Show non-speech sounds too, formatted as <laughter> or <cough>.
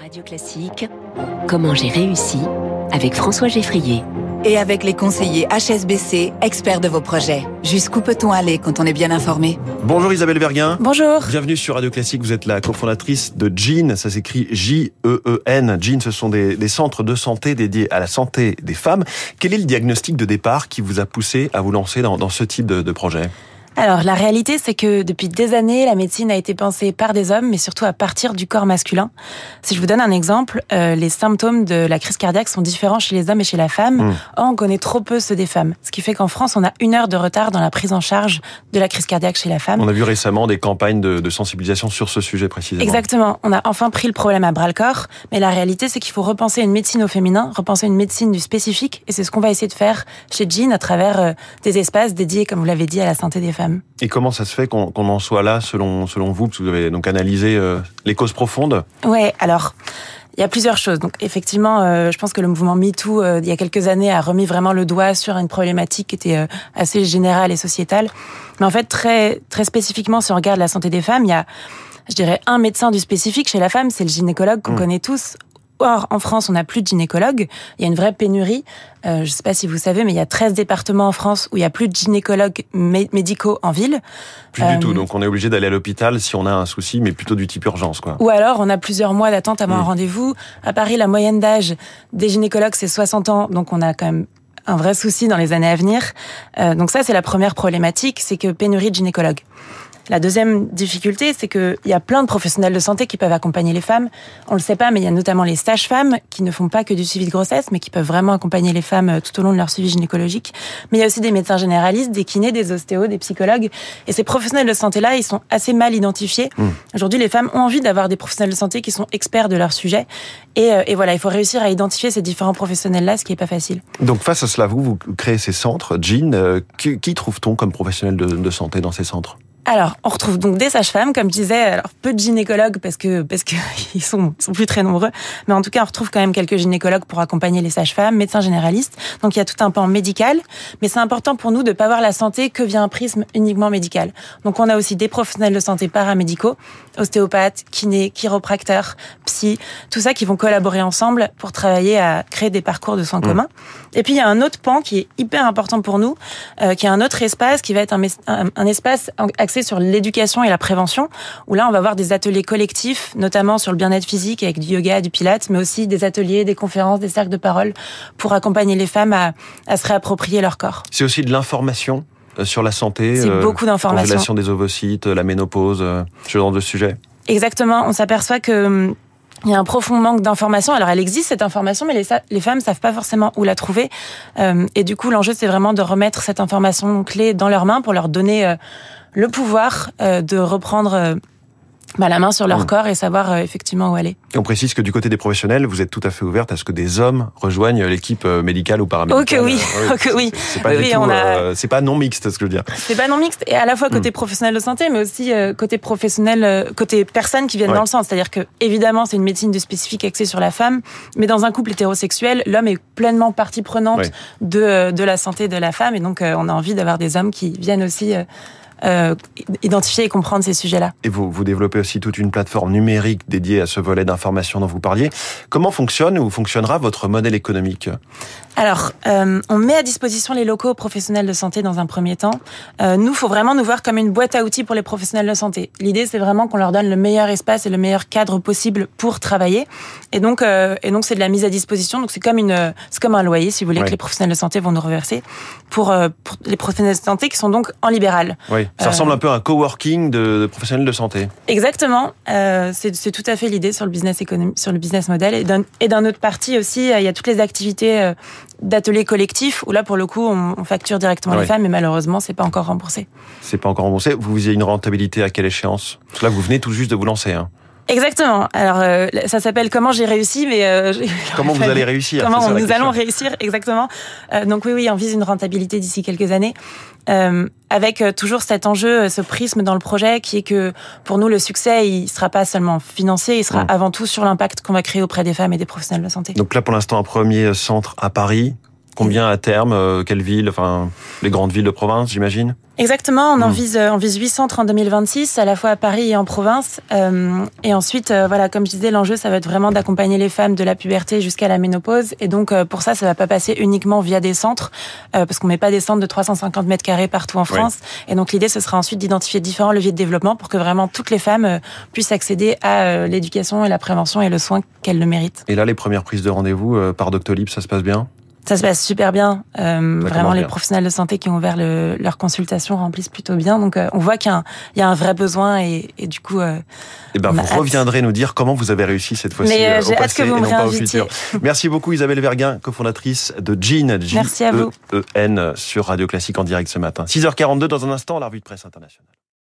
Radio Classique, Comment j'ai réussi avec François Geffrier. Et avec les conseillers HSBC, experts de vos projets. Jusqu'où peut-on aller quand on est bien informé? Bonjour Isabelle Verguin. Bonjour. Bienvenue sur Radio Classique. Vous êtes la cofondatrice de Jean. Ça s'écrit J-E-E-N. Jean, ce sont des, des, centres de santé dédiés à la santé des femmes. Quel est le diagnostic de départ qui vous a poussé à vous lancer dans, dans ce type de, de projet? Alors la réalité, c'est que depuis des années, la médecine a été pensée par des hommes, mais surtout à partir du corps masculin. Si je vous donne un exemple, euh, les symptômes de la crise cardiaque sont différents chez les hommes et chez la femme. Mmh. Or, on connaît trop peu ceux des femmes, ce qui fait qu'en France, on a une heure de retard dans la prise en charge de la crise cardiaque chez la femme. On a vu récemment des campagnes de, de sensibilisation sur ce sujet précisément. Exactement. On a enfin pris le problème à bras le corps, mais la réalité, c'est qu'il faut repenser une médecine au féminin, repenser une médecine du spécifique, et c'est ce qu'on va essayer de faire chez Jean à travers euh, des espaces dédiés, comme vous l'avez dit, à la santé des femmes. Et comment ça se fait qu'on qu en soit là, selon, selon vous? Parce que vous avez donc analysé euh, les causes profondes. Ouais, alors. Il y a plusieurs choses. Donc effectivement, euh, je pense que le mouvement MeToo, euh, il y a quelques années, a remis vraiment le doigt sur une problématique qui était assez générale et sociétale. Mais en fait, très très spécifiquement, si on regarde la santé des femmes, il y a, je dirais, un médecin du spécifique chez la femme, c'est le gynécologue qu'on mmh. connaît tous. Or, en France, on n'a plus de gynécologues. Il y a une vraie pénurie. Euh, je ne sais pas si vous savez, mais il y a 13 départements en France où il n'y a plus de gynécologues médicaux en ville. Plus euh, du tout. Donc, on est obligé d'aller à l'hôpital si on a un souci, mais plutôt du type urgence, quoi. Ou alors, on a plusieurs mois d'attente avant mmh. un rendez-vous. À Paris, la moyenne d'âge des gynécologues, c'est 60 ans. Donc, on a quand même un vrai souci dans les années à venir. Euh, donc ça, c'est la première problématique, c'est que pénurie de gynécologues. La deuxième difficulté, c'est qu'il y a plein de professionnels de santé qui peuvent accompagner les femmes. On le sait pas, mais il y a notamment les sages-femmes qui ne font pas que du suivi de grossesse, mais qui peuvent vraiment accompagner les femmes euh, tout au long de leur suivi gynécologique. Mais il y a aussi des médecins généralistes, des kinés, des ostéos, des psychologues. Et ces professionnels de santé-là, ils sont assez mal identifiés. Mmh. Aujourd'hui, les femmes ont envie d'avoir des professionnels de santé qui sont experts de leur sujet. Et, euh, et voilà, il faut réussir à identifier ces différents professionnels-là, ce qui est pas facile. Donc face à cela, vous, vous créez ces centres. Jean, euh, qui, qui trouve-t-on comme professionnel de, de santé dans ces centres? Alors, on retrouve donc des sages-femmes, comme je disais, alors peu de gynécologues parce que parce que <laughs> ils sont sont plus très nombreux, mais en tout cas, on retrouve quand même quelques gynécologues pour accompagner les sages-femmes, médecins généralistes. Donc il y a tout un pan médical, mais c'est important pour nous de pas voir la santé que via un prisme uniquement médical. Donc on a aussi des professionnels de santé paramédicaux, ostéopathes, kinés, chiropracteurs, psy, tout ça qui vont collaborer ensemble pour travailler à créer des parcours de soins mmh. communs. Et puis il y a un autre pan qui est hyper important pour nous, euh, qui est un autre espace qui va être un, un, un espace sur l'éducation et la prévention, où là, on va avoir des ateliers collectifs, notamment sur le bien-être physique avec du yoga, du pilates, mais aussi des ateliers, des conférences, des cercles de parole pour accompagner les femmes à, à se réapproprier leur corps. C'est aussi de l'information euh, sur la santé. C'est euh, beaucoup d'informations. Congélation des ovocytes, la ménopause, euh, ce genre de sujet. Exactement. On s'aperçoit que hum, il y a un profond manque d'information. Alors, elle existe cette information, mais les, les femmes savent pas forcément où la trouver. Euh, et du coup, l'enjeu, c'est vraiment de remettre cette information clé dans leurs mains pour leur donner euh, le pouvoir euh, de reprendre bah, la main sur leur mmh. corps et savoir euh, effectivement où aller. Et on précise que du côté des professionnels, vous êtes tout à fait ouverte à ce que des hommes rejoignent l'équipe euh, médicale ou paramédicale. Ok oui, ah <laughs> ok oui. C'est pas, oui, a... euh, pas non mixte, ce que je veux dire. C'est pas non mixte et à la fois côté mmh. professionnel de santé, mais aussi euh, côté professionnel, euh, côté personnes qui viennent ouais. dans le sens. C'est-à-dire que évidemment, c'est une médecine de spécifique axée sur la femme, mais dans un couple hétérosexuel, l'homme est pleinement partie prenante ouais. de de la santé de la femme et donc on a envie d'avoir des hommes qui viennent aussi euh, identifier et comprendre ces sujets-là. Et vous, vous développez aussi toute une plateforme numérique dédiée à ce volet d'information dont vous parliez. Comment fonctionne ou fonctionnera votre modèle économique Alors, euh, on met à disposition les locaux professionnels de santé dans un premier temps. Euh, nous, faut vraiment nous voir comme une boîte à outils pour les professionnels de santé. L'idée, c'est vraiment qu'on leur donne le meilleur espace et le meilleur cadre possible pour travailler. Et donc, euh, et donc, c'est de la mise à disposition. Donc, c'est comme une, c'est comme un loyer, si vous voulez, que les professionnels de santé vont nous reverser pour, euh, pour les professionnels de santé qui sont donc en libéral. Oui. Ça euh, ressemble un peu à un coworking de, de professionnels de santé. Exactement. Euh, c'est tout à fait l'idée sur le business économique, sur le business model. Et d'un autre parti aussi, il y a toutes les activités d'ateliers collectifs où là, pour le coup, on, on facture directement ouais. les femmes, mais malheureusement, c'est pas encore remboursé. C'est pas encore remboursé. Vous avez une rentabilité à quelle échéance? Parce que là, vous venez tout juste de vous lancer. Hein. Exactement. Alors euh, ça s'appelle comment j'ai réussi, mais euh, <laughs> comment vous allez réussir Comment nous allons réussir exactement. Euh, donc oui, oui, on vise une rentabilité d'ici quelques années, euh, avec euh, toujours cet enjeu, ce prisme dans le projet, qui est que pour nous le succès, il sera pas seulement financier, il sera mmh. avant tout sur l'impact qu'on va créer auprès des femmes et des professionnels de la santé. Donc là, pour l'instant, un premier centre à Paris. Combien à terme euh, Quelle ville Enfin, les grandes villes de province, j'imagine? Exactement, on en Hmm. vise, euh, on vise 8 centres en 2026, à la fois à Paris et en province. Euh, et ensuite, euh, voilà, comme je disais, l'enjeu, ça va être vraiment d'accompagner les femmes de la puberté jusqu'à la ménopause. Et donc, euh, pour ça, ça va pas passer uniquement via des centres, euh, parce qu'on met pas des centres de 350 mètres carrés partout en France. Et donc, l'idée, ce sera ensuite d'identifier différents leviers de développement pour que vraiment toutes les femmes puissent accéder à l'éducation et la prévention et le soin qu'elles le méritent. Et là, les premières prises de rendez-vous euh, par Doctolib, ça se passe bien? Ça se passe super bien. Euh, vraiment, les bien. professionnels de santé qui ont ouvert le, leur consultation remplissent plutôt bien. Donc, euh, on voit qu'il y, a un- il y a un vrai besoin et, et du coup, euh, Eh ben, vous hâte. reviendrez nous dire comment vous avez réussi cette fois-ci euh, euh, au passé que vous et non pas au futur. Merci beaucoup Isabelle Verguin, cofondatrice de Jean, Merci à vous. J-E-E-N, sur Radio Classique en direct ce matin. 6h42 dans un instant, la revue de presse internationale.